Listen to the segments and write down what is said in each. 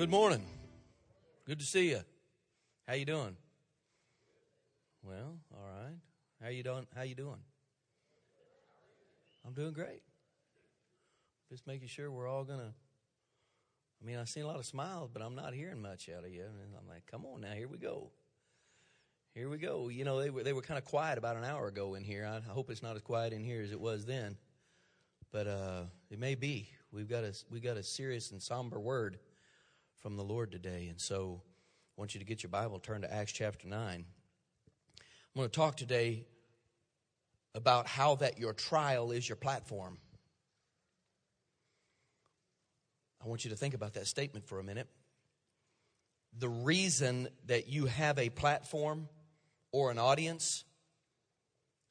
Good morning. Good to see you. How you doing? Well, all right. How you doing? How you doing? I'm doing great. Just making sure we're all gonna. I mean, I've seen a lot of smiles, but I'm not hearing much out of you. And I'm like, come on now, here we go. Here we go. You know, they were they were kind of quiet about an hour ago in here. I, I hope it's not as quiet in here as it was then, but uh, it may be. We've got a we've got a serious and somber word from the Lord today, and so I want you to get your Bible, turn to Acts chapter nine. I'm going to talk today about how that your trial is your platform. I want you to think about that statement for a minute. The reason that you have a platform or an audience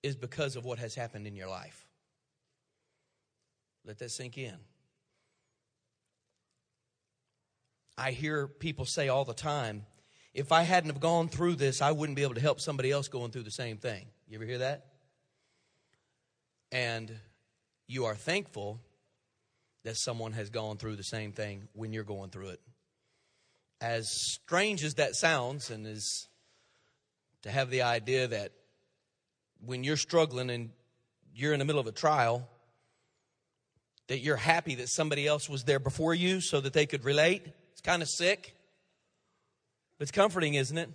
is because of what has happened in your life. Let that sink in. I hear people say all the time, if I hadn't have gone through this, I wouldn't be able to help somebody else going through the same thing. You ever hear that? And you are thankful that someone has gone through the same thing when you're going through it. As strange as that sounds, and as to have the idea that when you're struggling and you're in the middle of a trial, that you're happy that somebody else was there before you so that they could relate. It's kind of sick. But it's comforting, isn't it?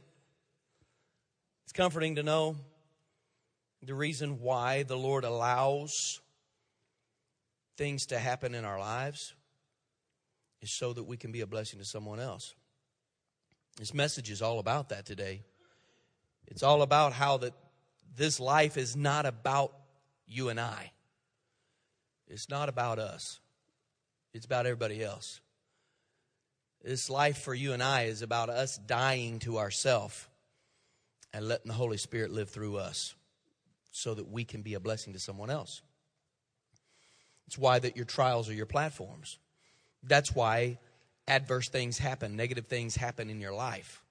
It's comforting to know the reason why the Lord allows things to happen in our lives is so that we can be a blessing to someone else. This message is all about that today. It's all about how that this life is not about you and I. It's not about us. It's about everybody else. This life for you and I is about us dying to ourself and letting the Holy Spirit live through us so that we can be a blessing to someone else. It's why that your trials are your platforms. That's why adverse things happen, negative things happen in your life.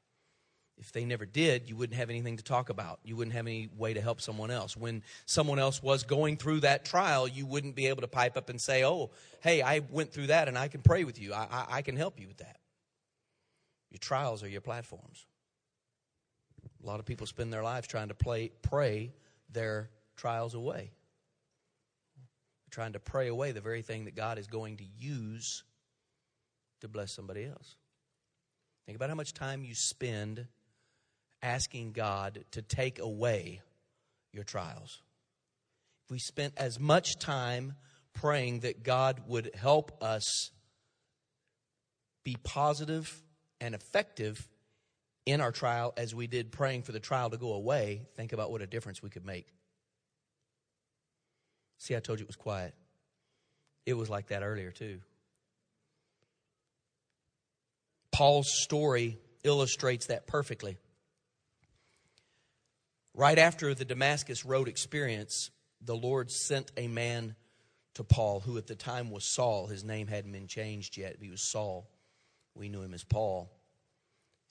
If they never did, you wouldn't have anything to talk about. You wouldn't have any way to help someone else. When someone else was going through that trial, you wouldn't be able to pipe up and say, Oh, hey, I went through that and I can pray with you. I, I, I can help you with that. Your trials are your platforms. A lot of people spend their lives trying to play, pray their trials away trying to pray away the very thing that God is going to use to bless somebody else. Think about how much time you spend asking God to take away your trials. If we spent as much time praying that God would help us be positive and effective in our trial as we did praying for the trial to go away, think about what a difference we could make. See, I told you it was quiet. It was like that earlier, too. Paul's story illustrates that perfectly. Right after the Damascus Road experience, the Lord sent a man to Paul, who at the time was Saul. His name hadn't been changed yet. He was Saul. We knew him as Paul.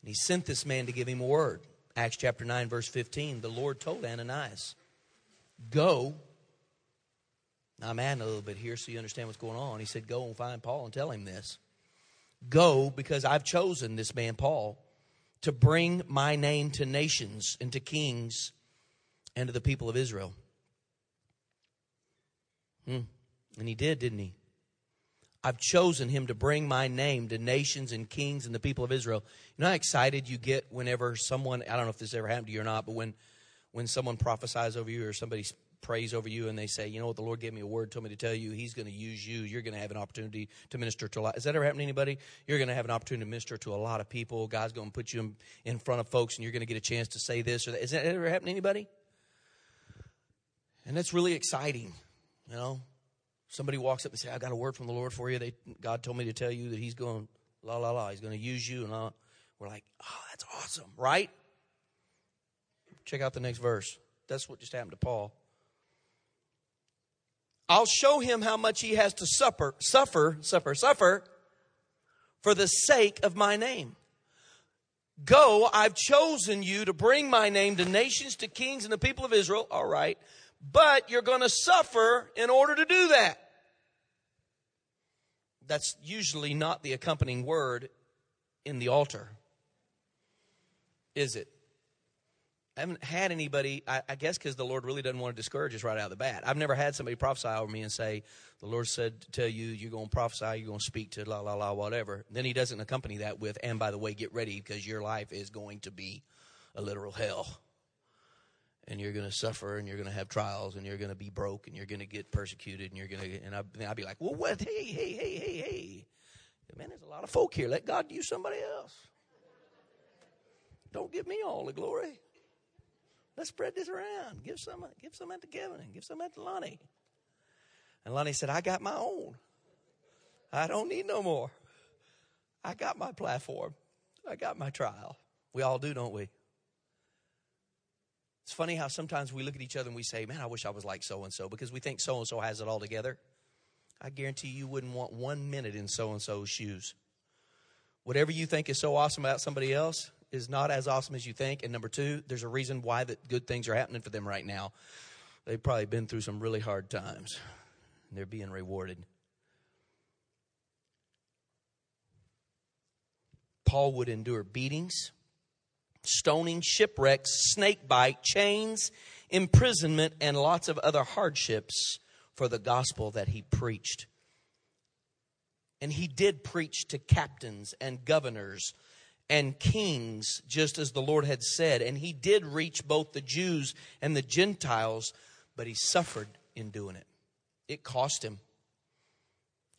And he sent this man to give him a word. Acts chapter 9, verse 15. The Lord told Ananias, Go now, I'm adding a little bit here so you understand what's going on. He said, Go and find Paul and tell him this. Go because I've chosen this man, Paul, to bring my name to nations and to kings and to the people of Israel. Hmm. And he did, didn't he? I've chosen him to bring my name to nations and kings and the people of Israel. You know how excited you get whenever someone, I don't know if this ever happened to you or not, but when, when someone prophesies over you or somebody prays over you and they say, you know what, the Lord gave me a word, told me to tell you, He's going to use you. You're going to have an opportunity to minister to a lot. Has that ever happened to anybody? You're going to have an opportunity to minister to a lot of people. God's going to put you in, in front of folks and you're going to get a chance to say this or that. Has that ever happened to anybody? And that's really exciting, you know. Somebody walks up and say, I got a word from the Lord for you. They, God told me to tell you that He's going, la, la, la. He's going to use you. And all. we're like, oh, that's awesome, right? Check out the next verse. That's what just happened to Paul. I'll show him how much he has to suffer, suffer, suffer, suffer for the sake of my name. Go, I've chosen you to bring my name to nations, to kings, and the people of Israel. All right. But you're going to suffer in order to do that. That's usually not the accompanying word in the altar. Is it? I haven't had anybody, I, I guess because the Lord really doesn't want to discourage us right out of the bat. I've never had somebody prophesy over me and say, The Lord said to tell you, you're going to prophesy, you're going to speak to la, la, la, whatever. Then He doesn't accompany that with, and by the way, get ready because your life is going to be a literal hell. And you're going to suffer and you're going to have trials and you're going to be broke and you're going to get persecuted and you're going to, and I, I'd be like, Well, what? Hey, hey, hey, hey, hey. Man, there's a lot of folk here. Let God use somebody else. Don't give me all the glory. Let's spread this around. Give some, give some out to Kevin and give some out to Lonnie. And Lonnie said, I got my own. I don't need no more. I got my platform. I got my trial. We all do, don't we? It's funny how sometimes we look at each other and we say, Man, I wish I was like so and so because we think so and so has it all together. I guarantee you wouldn't want one minute in so and so's shoes. Whatever you think is so awesome about somebody else, is not as awesome as you think. And number two, there's a reason why that good things are happening for them right now. They've probably been through some really hard times. And they're being rewarded. Paul would endure beatings, stoning, shipwrecks, snake bite, chains, imprisonment, and lots of other hardships for the gospel that he preached. And he did preach to captains and governors and kings, just as the Lord had said. And he did reach both the Jews and the Gentiles, but he suffered in doing it. It cost him.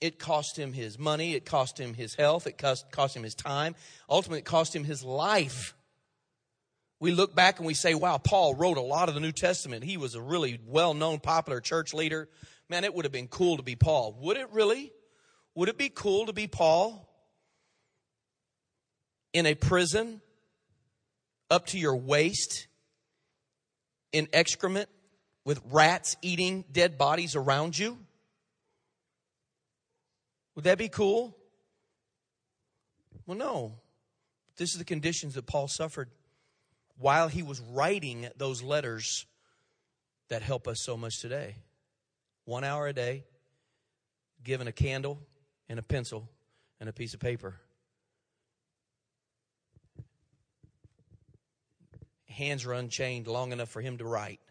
It cost him his money, it cost him his health, it cost, cost him his time, ultimately, it cost him his life. We look back and we say, wow, Paul wrote a lot of the New Testament. He was a really well known, popular church leader. Man, it would have been cool to be Paul. Would it really? Would it be cool to be Paul? in a prison up to your waist in excrement with rats eating dead bodies around you? Would that be cool? Well, no. This is the conditions that Paul suffered while he was writing those letters that help us so much today. One hour a day, given a candle and a pencil and a piece of paper. hands are unchained long enough for him to write.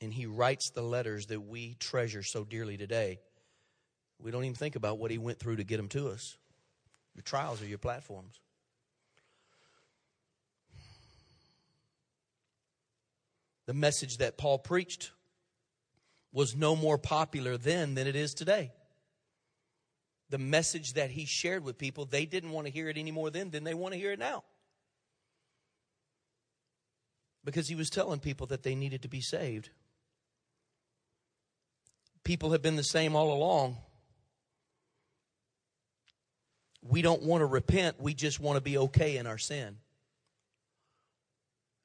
And he writes the letters that we treasure so dearly today. We don't even think about what he went through to get them to us. Your trials are your platforms. The message that Paul preached was no more popular then than it is today. The message that he shared with people, they didn't want to hear it any more then than they want to hear it now because he was telling people that they needed to be saved. People have been the same all along. We don't want to repent, we just want to be okay in our sin.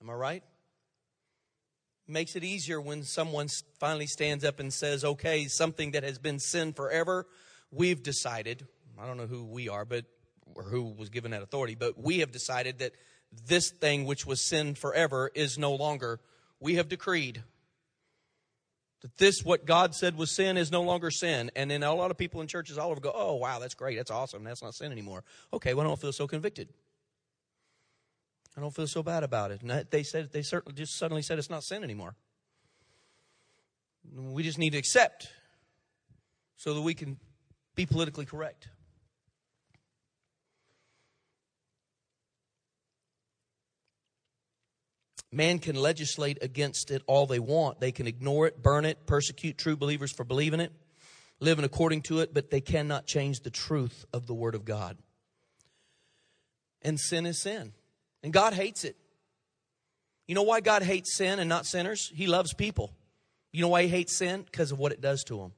Am I right? Makes it easier when someone finally stands up and says, okay, something that has been sin forever, we've decided, I don't know who we are, but or who was given that authority, but we have decided that this thing which was sin forever is no longer. We have decreed that this, what God said was sin, is no longer sin. And then a lot of people in churches all over go, oh, wow, that's great. That's awesome. That's not sin anymore. Okay, well, I don't feel so convicted. I don't feel so bad about it. And they said, they certainly just suddenly said it's not sin anymore. We just need to accept so that we can be politically correct. Man can legislate against it all they want. They can ignore it, burn it, persecute true believers for believing it, living according to it, but they cannot change the truth of the Word of God. And sin is sin. And God hates it. You know why God hates sin and not sinners? He loves people. You know why He hates sin? Because of what it does to them.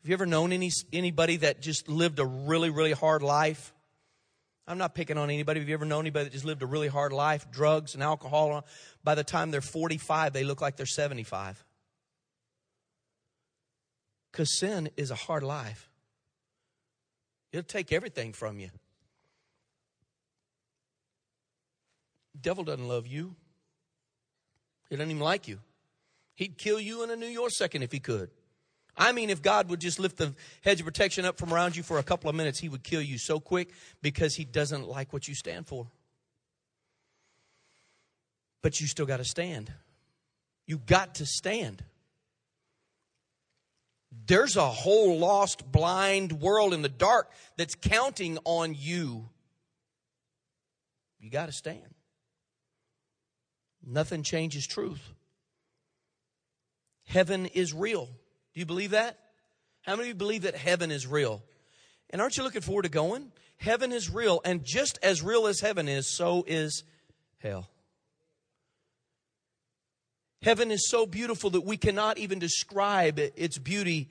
Have you ever known any, anybody that just lived a really, really hard life? I'm not picking on anybody. Have you ever known anybody that just lived a really hard life, drugs and alcohol? By the time they're 45, they look like they're 75. Because sin is a hard life, it'll take everything from you. Devil doesn't love you, he doesn't even like you. He'd kill you in a New York second if he could. I mean, if God would just lift the hedge of protection up from around you for a couple of minutes, He would kill you so quick because He doesn't like what you stand for. But you still got to stand. You got to stand. There's a whole lost, blind world in the dark that's counting on you. You got to stand. Nothing changes truth. Heaven is real. Do you believe that? How many of you believe that heaven is real? And aren't you looking forward to going? Heaven is real, and just as real as heaven is, so is hell. Heaven is so beautiful that we cannot even describe its beauty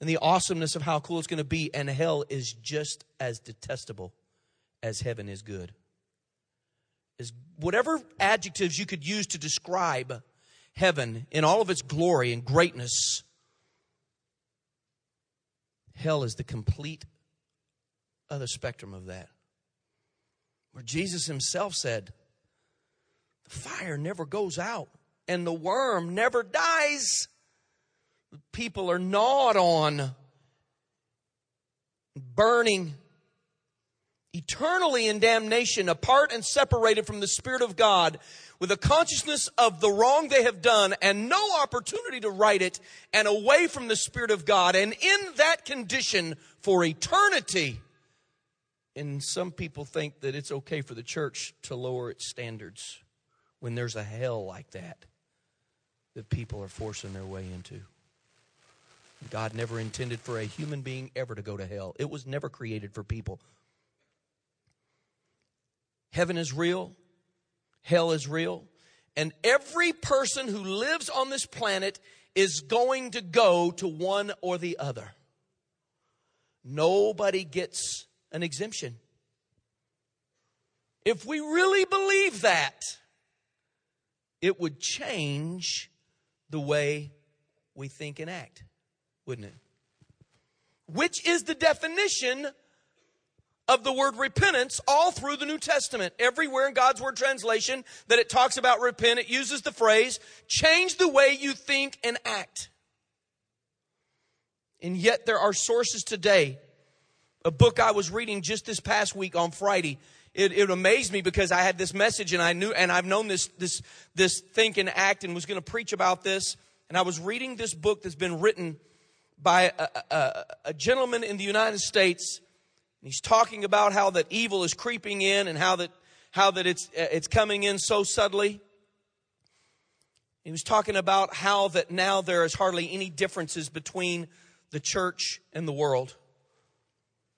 and the awesomeness of how cool it's going to be, and hell is just as detestable as heaven is good. As whatever adjectives you could use to describe heaven in all of its glory and greatness, hell is the complete other spectrum of that. Where Jesus himself said, The fire never goes out and the worm never dies. People are gnawed on, burning eternally in damnation, apart and separated from the Spirit of God, with a consciousness of the wrong they have done and no opportunity to right it, and away from the Spirit of God, and in that condition for eternity. And some people think that it's okay for the church to lower its standards when there's a hell like that that people are forcing their way into. God never intended for a human being ever to go to hell. It was never created for people. Heaven is real, hell is real, and every person who lives on this planet is going to go to one or the other. Nobody gets an exemption. If we really believe that, it would change the way we think and act, wouldn't it? Which is the definition of the word repentance all through the New Testament. Everywhere in God's Word translation that it talks about repent, it uses the phrase, change the way you think and act. And yet there are sources today. A book I was reading just this past week on Friday it, it amazed me because I had this message and I knew, and I've known this, this, this think and act and was going to preach about this. And I was reading this book that's been written by a, a, a gentleman in the United States. He's talking about how that evil is creeping in and how that, how that it's, uh, it's coming in so subtly. He was talking about how that now there is hardly any differences between the church and the world.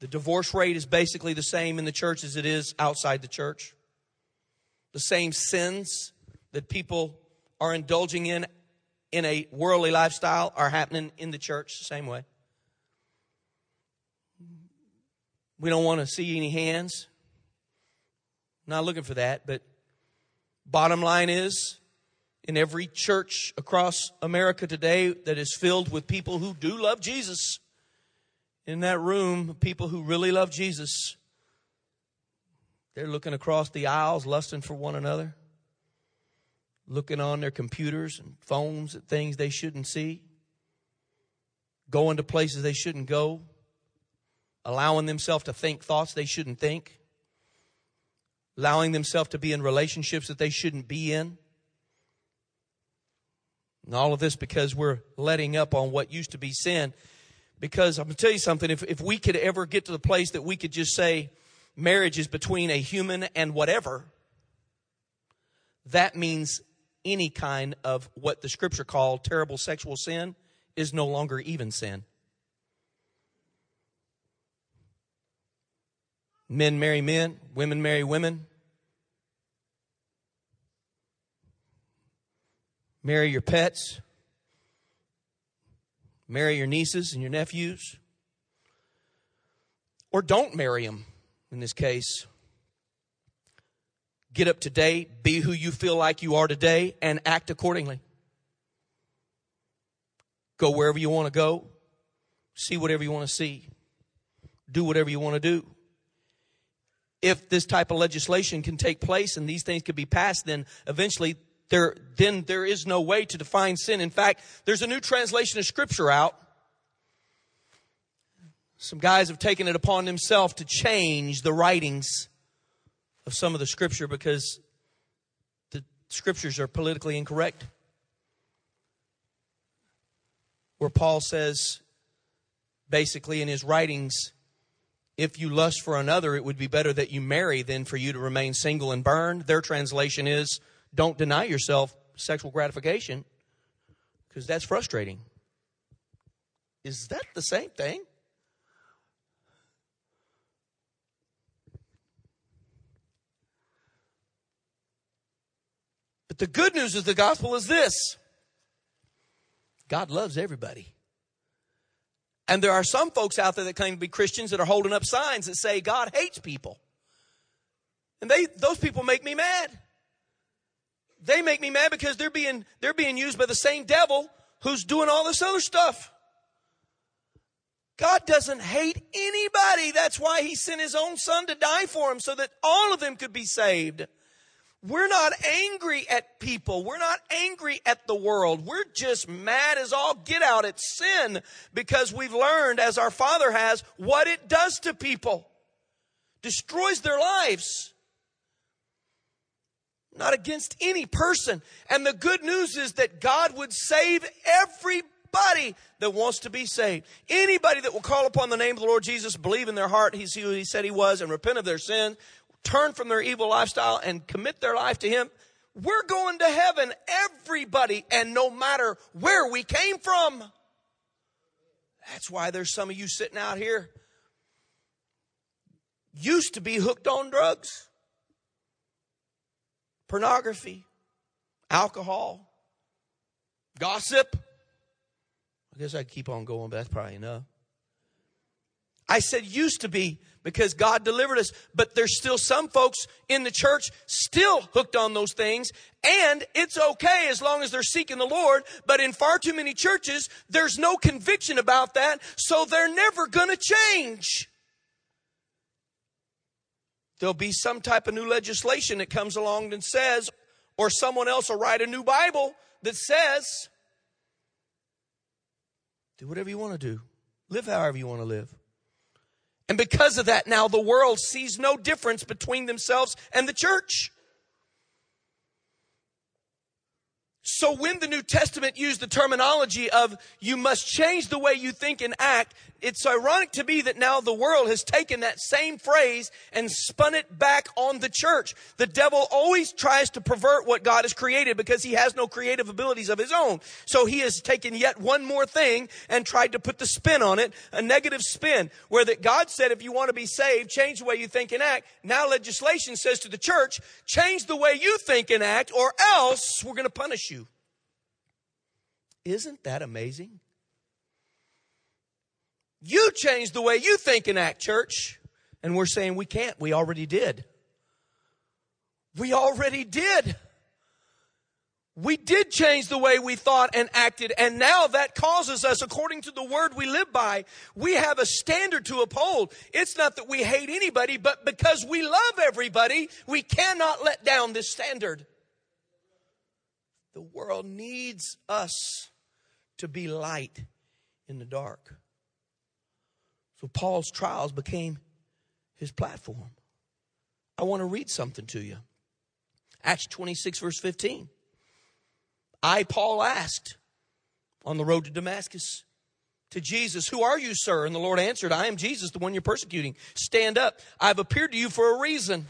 The divorce rate is basically the same in the church as it is outside the church. The same sins that people are indulging in in a worldly lifestyle are happening in the church the same way. We don't want to see any hands. Not looking for that, but bottom line is in every church across America today that is filled with people who do love Jesus in that room, people who really love Jesus, they're looking across the aisles, lusting for one another, looking on their computers and phones at things they shouldn't see, going to places they shouldn't go, allowing themselves to think thoughts they shouldn't think, allowing themselves to be in relationships that they shouldn't be in. And all of this because we're letting up on what used to be sin because I'm going to tell you something, if, if we could ever get to the place that we could just say marriage is between a human and whatever, that means any kind of what the scripture called terrible sexual sin is no longer even sin. Men marry men, women marry women. Marry your pets marry your nieces and your nephews, or don't marry them in this case. Get up to date, be who you feel like you are today, and act accordingly. Go wherever you want to go, see whatever you want to see, do whatever you want to do. If this type of legislation can take place and these things can be passed, then eventually there, then there is no way to define sin. In fact, there's a new translation of scripture out Some guys have taken it upon themselves to change the writings of some of the scripture because the scriptures are politically incorrect. Where Paul says, basically in his writings, if you lust for another, it would be better that you marry than for you to remain single and burned. Their translation is, don't deny yourself sexual gratification because that's frustrating. Is that the same thing? But the good news of the gospel is this God loves everybody. And there are some folks out there that claim to be Christians that are holding up signs that say God hates people. And they those people make me mad. They make me mad because they're being they're being used by the same devil who's doing all this other stuff. God doesn't hate anybody. That's why he sent his own son to die for him so that all of them could be saved. We're not angry at people. We're not angry at the world. We're just mad as all get out at sin because we've learned, as our Father has, what it does to people. Destroys their lives. Not against any person. And the good news is that God would save everybody that wants to be saved. Anybody that will call upon the name of the Lord Jesus, believe in their heart he's who he said he was, and repent of their sin, turn from their evil lifestyle and commit their life to Him, we're going to heaven, everybody, and no matter where we came from. That's why there's some of you sitting out here used to be hooked on drugs, pornography, alcohol, gossip. I guess I keep on going, but that's probably enough. I said used to be because God delivered us. But there's still some folks in the church still hooked on those things. And it's okay as long as they're seeking the Lord. But in far too many churches, there's no conviction about that. So they're never going to change. There'll be some type of new legislation that comes along and says, or someone else will write a new Bible that says, do whatever you want to do. Live however you want to live. And because of that, now the world sees no difference between themselves and the church. So when the New Testament used the terminology of you must change the way you think and act, it's ironic to me that now the world has taken that same phrase and spun it back on the church. The devil always tries to pervert what God has created because he has no creative abilities of his own. So he has taken yet one more thing and tried to put the spin on it, a negative spin, where that God said if you want to be saved, change the way you think and act. Now legislation says to the church, change the way you think and act or else we're going to punish you. Isn't that amazing? You change the way you think and act, church. And we're saying we can't. We already did. We already did. We did change the way we thought and acted, and now that causes us, according to the word we live by, we have a standard to uphold. It's not that we hate anybody, but because we love everybody, we cannot let down this standard. The world needs us to be light in the dark. So Paul's trials became his platform. I want to read something to you. Acts 26, verse 15. I, Paul, asked on the road to Damascus to Jesus, Who are you, sir? And the Lord answered, I am Jesus, the one you're persecuting. Stand up. I've appeared to you for a reason.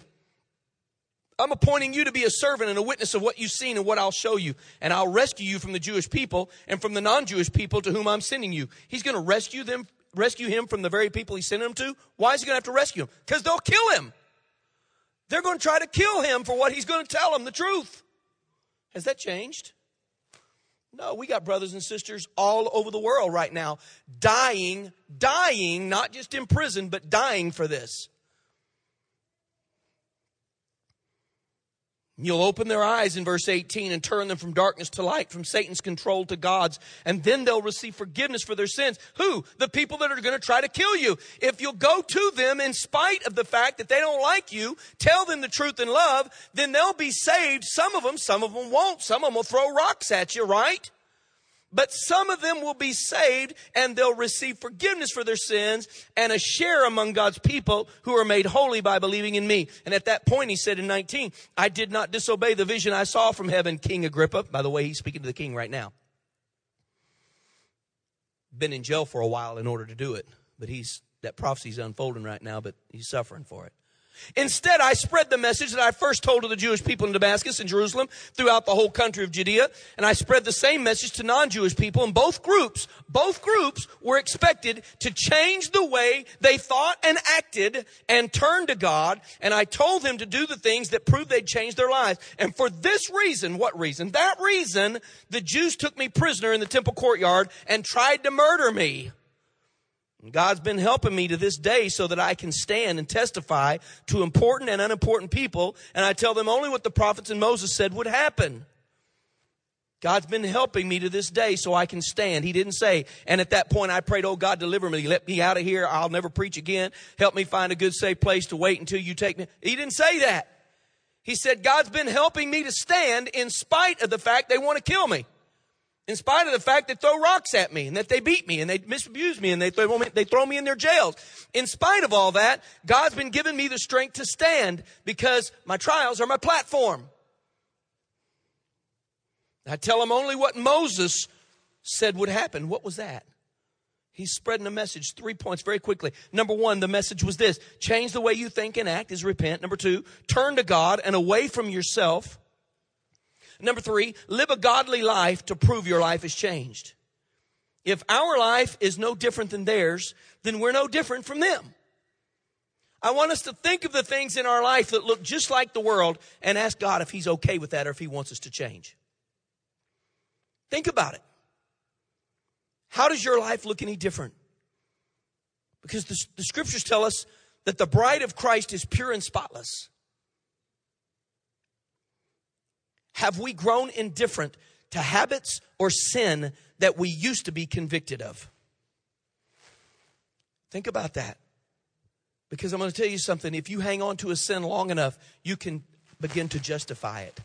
I'm appointing you to be a servant and a witness of what you've seen and what I'll show you. And I'll rescue you from the Jewish people and from the non Jewish people to whom I'm sending you. He's going to rescue them rescue him from the very people he sent him to? Why is he going to have to rescue him? Because they'll kill him. They're going to try to kill him for what he's going to tell them, the truth. Has that changed? No, we got brothers and sisters all over the world right now dying, dying, not just in prison, but dying for this. You'll open their eyes in verse 18 and turn them from darkness to light, from Satan's control to God's, and then they'll receive forgiveness for their sins. Who? The people that are going to try to kill you. If you'll go to them in spite of the fact that they don't like you, tell them the truth in love, then they'll be saved. Some of them, some of them won't. Some of them will throw rocks at you, right? But some of them will be saved and they'll receive forgiveness for their sins and a share among God's people who are made holy by believing in me. And at that point, he said in 19, I did not disobey the vision I saw from heaven, King Agrippa. By the way, he's speaking to the king right now. Been in jail for a while in order to do it, but he's, that prophecy's unfolding right now, but he's suffering for it. Instead, I spread the message that I first told to the Jewish people in Damascus and Jerusalem throughout the whole country of Judea. And I spread the same message to non-Jewish people. And both groups, both groups were expected to change the way they thought and acted and turn to God. And I told them to do the things that proved they'd changed their lives. And for this reason, what reason? That reason, the Jews took me prisoner in the temple courtyard and tried to murder me. God's been helping me to this day so that I can stand and testify to important and unimportant people, and I tell them only what the prophets and Moses said would happen. God's been helping me to this day so I can stand. He didn't say, and at that point I prayed, oh God, deliver me, let me out of here, I'll never preach again, help me find a good safe place to wait until you take me. He didn't say that. He said, God's been helping me to stand in spite of the fact they want to kill me. In spite of the fact that they throw rocks at me and that they beat me and they misabuse me and they throw me, they throw me in their jails. In spite of all that, God's been giving me the strength to stand because my trials are my platform. I tell them only what Moses said would happen. What was that? He's spreading a message. Three points very quickly. Number one, the message was this. Change the way you think and act is repent. Number two, turn to God and away from yourself. Number three, live a godly life to prove your life has changed. If our life is no different than theirs, then we're no different from them. I want us to think of the things in our life that look just like the world and ask God if He's okay with that or if He wants us to change. Think about it. How does your life look any different? Because the, the scriptures tell us that the bride of Christ is pure and spotless. Have we grown indifferent to habits or sin that we used to be convicted of? Think about that. Because I'm going to tell you something. If you hang on to a sin long enough, you can begin to justify it.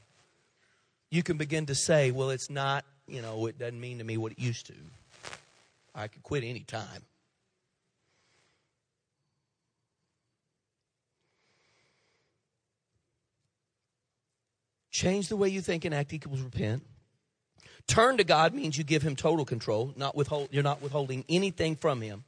You can begin to say, well, it's not, you know, it doesn't mean to me what it used to. I could quit any time. Change the way you think and act equals repent. Turn to God means you give him total control, not withhold, you're not withholding anything from him.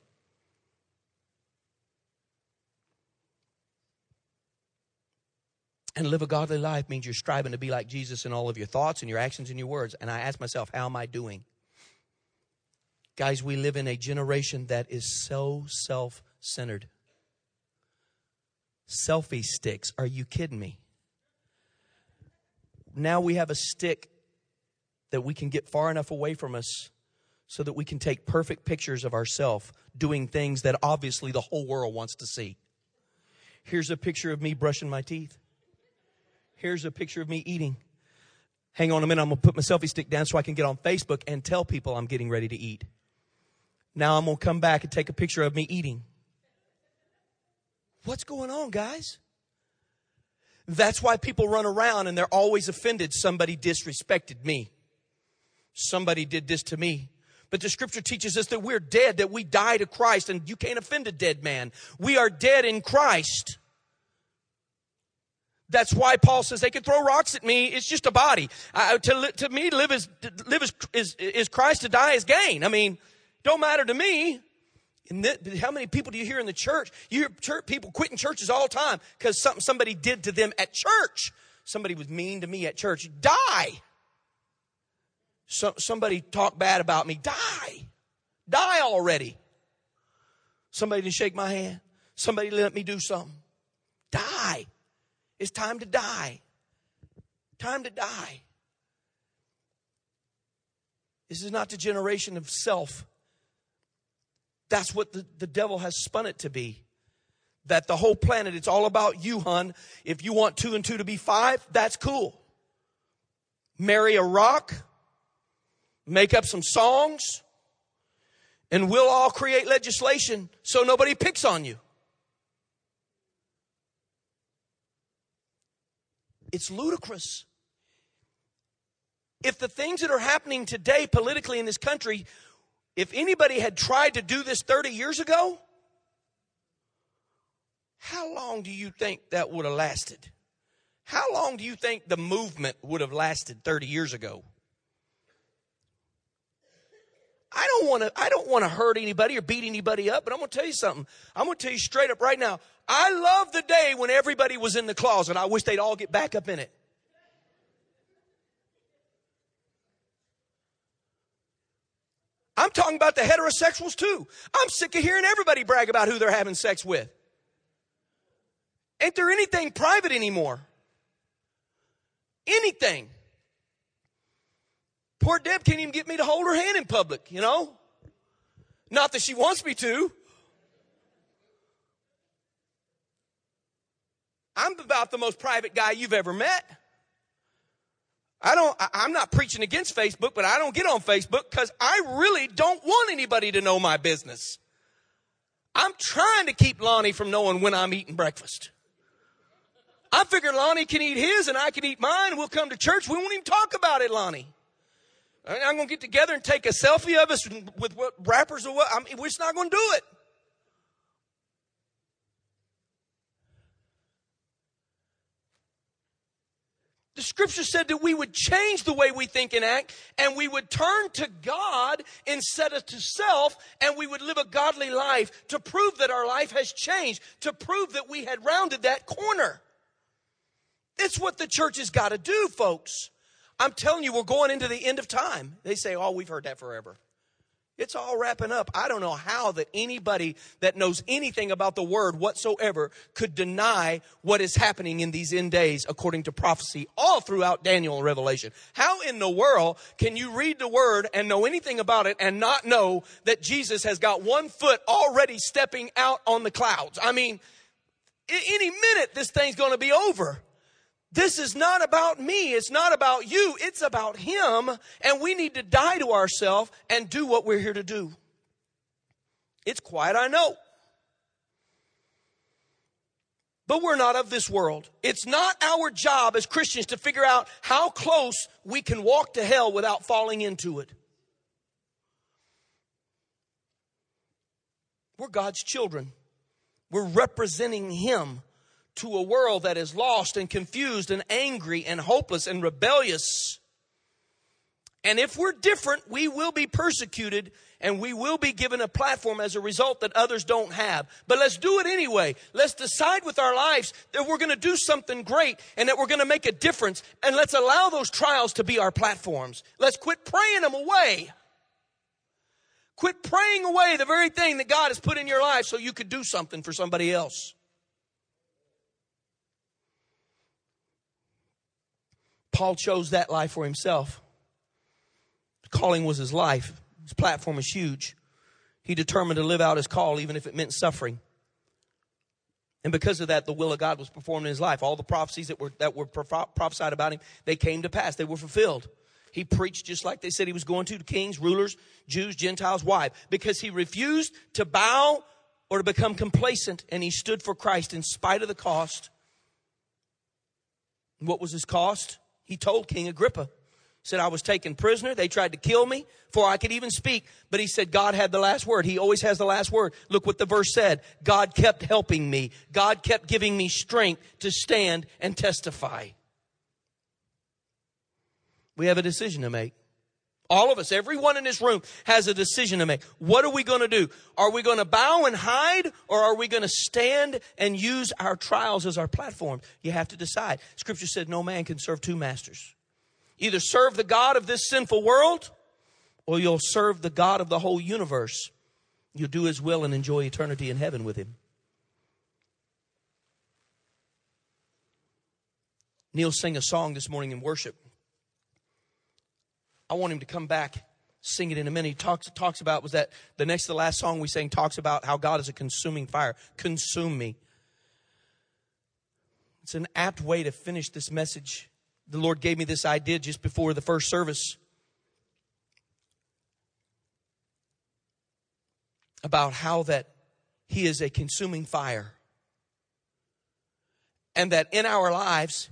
And live a godly life means you're striving to be like Jesus in all of your thoughts and your actions and your words. And I ask myself, how am I doing? Guys, we live in a generation that is so self centered. Selfie sticks. Are you kidding me? Now we have a stick that we can get far enough away from us so that we can take perfect pictures of ourselves doing things that obviously the whole world wants to see. Here's a picture of me brushing my teeth. Here's a picture of me eating. Hang on a minute, I'm gonna put my selfie stick down so I can get on Facebook and tell people I'm getting ready to eat. Now I'm gonna come back and take a picture of me eating. What's going on, guys? That's why people run around and they're always offended. Somebody disrespected me. Somebody did this to me. But the scripture teaches us that we're dead, that we die to Christ, and you can't offend a dead man. We are dead in Christ. That's why Paul says they can throw rocks at me. It's just a body. Uh, to, to me, live is, live is, is, is Christ to die is gain. I mean, don't matter to me. And how many people do you hear in the church? You hear church, people quitting churches all the time because something somebody did to them at church. Somebody was mean to me at church. Die. So, somebody talked bad about me. Die. Die already. Somebody didn't shake my hand. Somebody let me do something. Die. It's time to die. Time to die. This is not the generation of self. That's what the, the devil has spun it to be. That the whole planet, it's all about you, hun. If you want two and two to be five, that's cool. Marry a rock, make up some songs, and we'll all create legislation so nobody picks on you. It's ludicrous. if the things that are happening today politically in this country, if anybody had tried to do this 30 years ago, how long do you think that would have lasted? How long do you think the movement would have lasted 30 years ago? I don't want to I don't want to hurt anybody or beat anybody up, but I'm going to tell you something. I'm going to tell you straight up right now. I love the day when everybody was in the closet. I wish they'd all get back up in it. I'm talking about the heterosexuals too. I'm sick of hearing everybody brag about who they're having sex with. Ain't there anything private anymore? Anything. Poor Deb can't even get me to hold her hand in public, you know? Not that she wants me to. I'm about the most private guy you've ever met. I don't, I'm not preaching against Facebook, but I don't get on Facebook because I really don't want anybody to know my business. I'm trying to keep Lonnie from knowing when I'm eating breakfast. I figure Lonnie can eat his and I can eat mine. We'll come to church. We won't even talk about it, Lonnie. I'm going to get together and take a selfie of us with what rappers or what. I mean, we're just not going to do it. The scripture said that we would change the way we think and act, and we would turn to God instead of to self, and we would live a godly life to prove that our life has changed, to prove that we had rounded that corner. It's what the church has got to do, folks. I'm telling you, we're going into the end of time. They say, oh, we've heard that forever. It's all wrapping up. I don't know how that anybody that knows anything about the word whatsoever could deny what is happening in these end days according to prophecy all throughout Daniel and Revelation. How in the world can you read the word and know anything about it and not know that Jesus has got one foot already stepping out on the clouds? I mean, any minute this thing's going to be over. This is not about me. It's not about you. It's about Him. And we need to die to ourselves and do what we're here to do. It's quiet, I know. But we're not of this world. It's not our job as Christians to figure out how close we can walk to hell without falling into it. We're God's children. We're representing Him to a world that is lost and confused and angry and hopeless and rebellious. And if we're different, we will be persecuted and we will be given a platform as a result that others don't have. But let's do it anyway. Let's decide with our lives that we're going to do something great and that we're going to make a difference. And let's allow those trials to be our platforms. Let's quit praying them away. Quit praying away the very thing that God has put in your life so you could do something for somebody else. Paul chose that life for himself. The calling was his life. His platform was huge. He determined to live out his call even if it meant suffering. And because of that, the will of God was performed in his life. All the prophecies that were, that were prophesied about him, they came to pass. They were fulfilled. He preached just like they said he was going to, to kings, rulers, Jews, Gentiles. Why? Because he refused to bow or to become complacent and he stood for Christ in spite of the cost. What was his cost? He told King Agrippa, said, I was taken prisoner. They tried to kill me before I could even speak. But he said, God had the last word. He always has the last word. Look what the verse said. God kept helping me. God kept giving me strength to stand and testify. We have a decision to make. All of us, everyone in this room has a decision to make. What are we going to do? Are we going to bow and hide or are we going to stand and use our trials as our platform? You have to decide. Scripture said no man can serve two masters. Either serve the God of this sinful world or you'll serve the God of the whole universe. You'll do his will and enjoy eternity in heaven with him. Neil sang a song this morning in worship. I want him to come back, sing it in a minute. He talks, talks about, was that the next to the last song we sang talks about how God is a consuming fire. Consume me. It's an apt way to finish this message. The Lord gave me this idea just before the first service about how that He is a consuming fire. And that in our lives,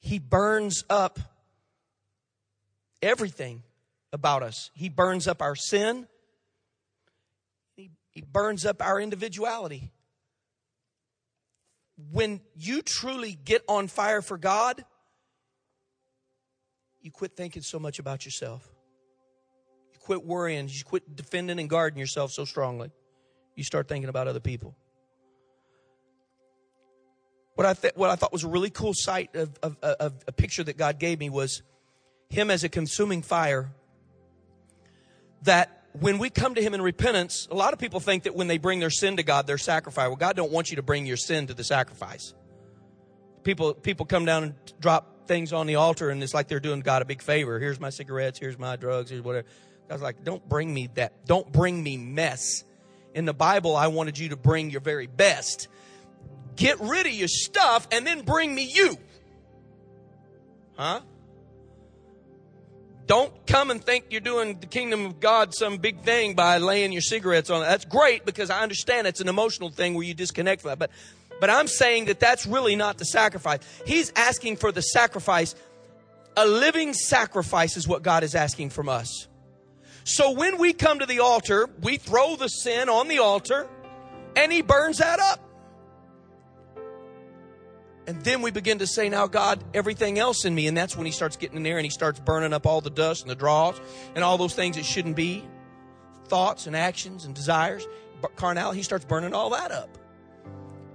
He burns up everything about us. He burns up our sin, He, he burns up our individuality. When you truly get on fire for God, you quit thinking so much about yourself. You quit worrying. You quit defending and guarding yourself so strongly. You start thinking about other people. What I, th- what I thought was a really cool sight of, of, of a picture that God gave me was Him as a consuming fire. That when we come to Him in repentance, a lot of people think that when they bring their sin to God, they're sacrifice. Well, God don't want you to bring your sin to the sacrifice. People, people come down and drop things on the altar, and it's like they're doing God a big favor. Here's my cigarettes. Here's my drugs. Here's whatever. Was like, don't bring me that. Don't bring me mess. In the Bible, I wanted you to bring your very best Get rid of your stuff and then bring me you. Huh? Don't come and think you're doing the kingdom of God some big thing by laying your cigarettes on it. That's great because I understand it's an emotional thing where you disconnect from that. But, but I'm saying that that's really not the sacrifice. He's asking for the sacrifice. A living sacrifice is what God is asking from us. So when we come to the altar, we throw the sin on the altar and He burns that up. And then we begin to say, now, God, everything else in me. And that's when he starts getting in there and he starts burning up all the dust and the draws and all those things that shouldn't be thoughts and actions and desires, carnality. He starts burning all that up.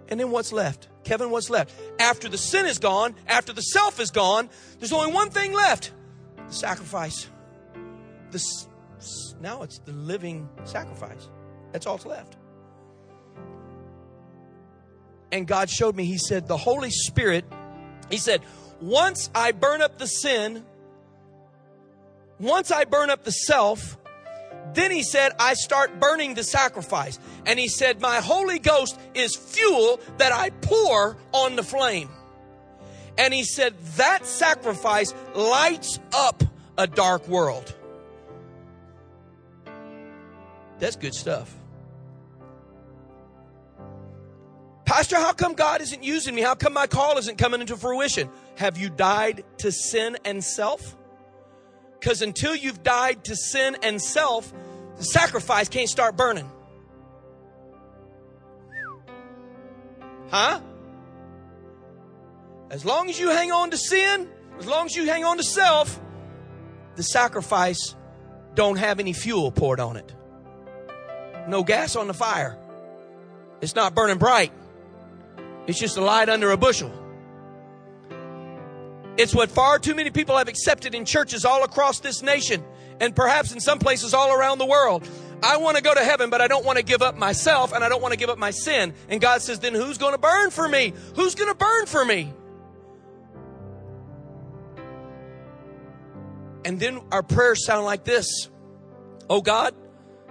And then what's left? Kevin, what's left? After the sin is gone, after the self is gone, there's only one thing left the sacrifice. This, now it's the living sacrifice. That's all that's left. And God showed me, He said, the Holy Spirit, He said, once I burn up the sin, once I burn up the self, then he said, I start burning the sacrifice. And he said, My Holy Ghost is fuel that I pour on the flame. And he said, That sacrifice lights up a dark world. That's good stuff. Pastor, how come God isn't using me? How come my call isn't coming into fruition? Have you died to sin and self? Because until you've died to sin and self, the sacrifice can't start burning. Huh? As long as you hang on to sin, as long as you hang on to self, the sacrifice don't have any fuel poured on it. No gas on the fire. It's not burning bright. It's just a light under a bushel. It's what far too many people have accepted in churches all across this nation and perhaps in some places all around the world. I want to go to heaven, but I don't want to give up myself and I don't want to give up my sin. And God says, then who's going to burn for me? Who's going to burn for me? And then our prayers sound like this Oh God,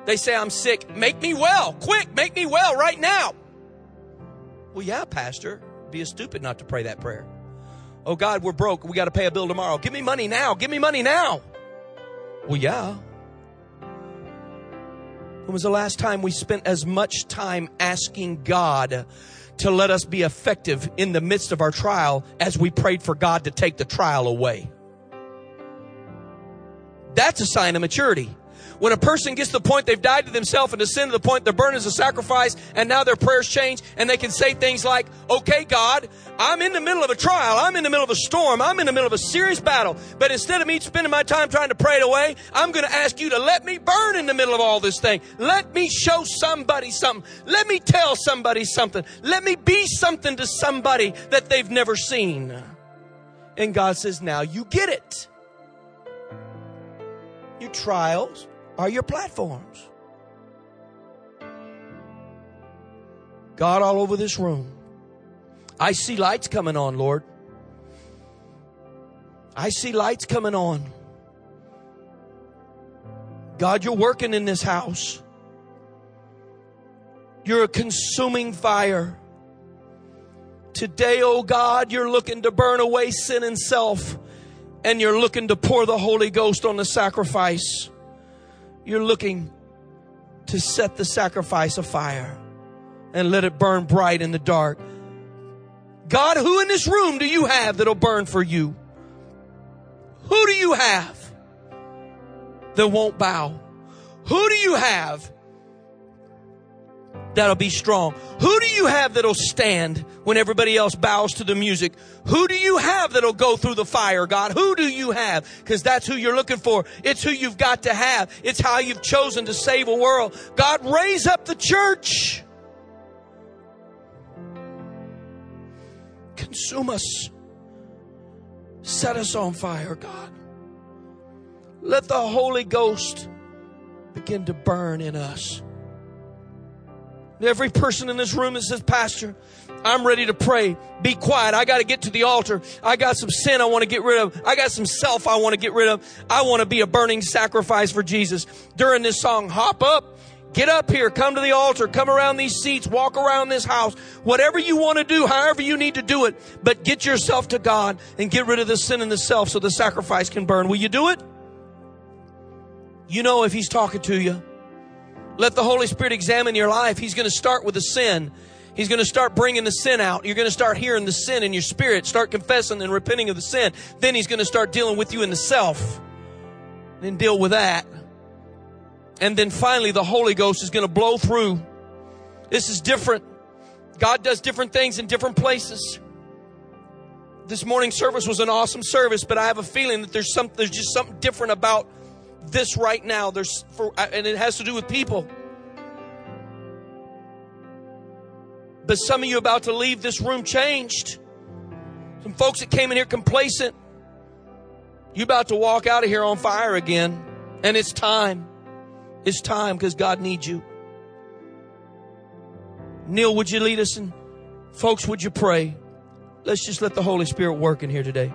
they say I'm sick. Make me well. Quick, make me well right now. Well, yeah, Pastor. Be a stupid not to pray that prayer. Oh, God, we're broke. We got to pay a bill tomorrow. Give me money now. Give me money now. Well, yeah. When was the last time we spent as much time asking God to let us be effective in the midst of our trial as we prayed for God to take the trial away? That's a sign of maturity. When a person gets to the point they've died to themselves and to sin to the point they're burned as a sacrifice and now their prayers change and they can say things like, okay, God, I'm in the middle of a trial. I'm in the middle of a storm. I'm in the middle of a serious battle. But instead of me spending my time trying to pray it away, I'm going to ask you to let me burn in the middle of all this thing. Let me show somebody something. Let me tell somebody something. Let me be something to somebody that they've never seen. And God says, now you get it. Your trials are your platforms. God, all over this room. I see lights coming on, Lord. I see lights coming on. God, you're working in this house. You're a consuming fire. Today, oh God, you're looking to burn away sin and self, and you're looking to pour the Holy Ghost on the sacrifice. You're looking to set the sacrifice afire and let it burn bright in the dark. God, who in this room do you have that'll burn for you? Who do you have? that won't bow? Who do you have that'll be strong? Who do you have that'll stand when everybody else bows to the music? Who do you have that'll go through the fire, God? Who do you have? Because that's who you're looking for. It's who you've got to have. It's how you've chosen to save a world. God, raise up the church. Consume us. Set us on fire, God. Let the Holy Ghost begin to burn in us. Every person in this room that says, Pastor, I'm ready to pray. Be quiet. I got to get to the altar. I got some sin I want to get rid of. I got some self I want to get rid of. I want to be a burning sacrifice for Jesus. During this song, hop up, get up here, come to the altar, come around these seats, walk around this house. Whatever you want to do, however you need to do it, but get yourself to God and get rid of the sin and the self so the sacrifice can burn. Will you do it? You know if He's talking to you. Let the Holy Spirit examine your life. He's going to start with the sin. He's going to start bringing the sin out. You're going to start hearing the sin in your spirit, start confessing and repenting of the sin. Then he's going to start dealing with you in the self. Then deal with that. And then finally, the Holy Ghost is going to blow through. This is different. God does different things in different places. This morning service was an awesome service, but I have a feeling that there's some, there's just something different about this right now. There's for, and it has to do with people. But some of you about to leave this room changed. Some folks that came in here complacent. You about to walk out of here on fire again. And it's time. It's time because God needs you. Neil, would you lead us? And folks, would you pray? Let's just let the Holy Spirit work in here today.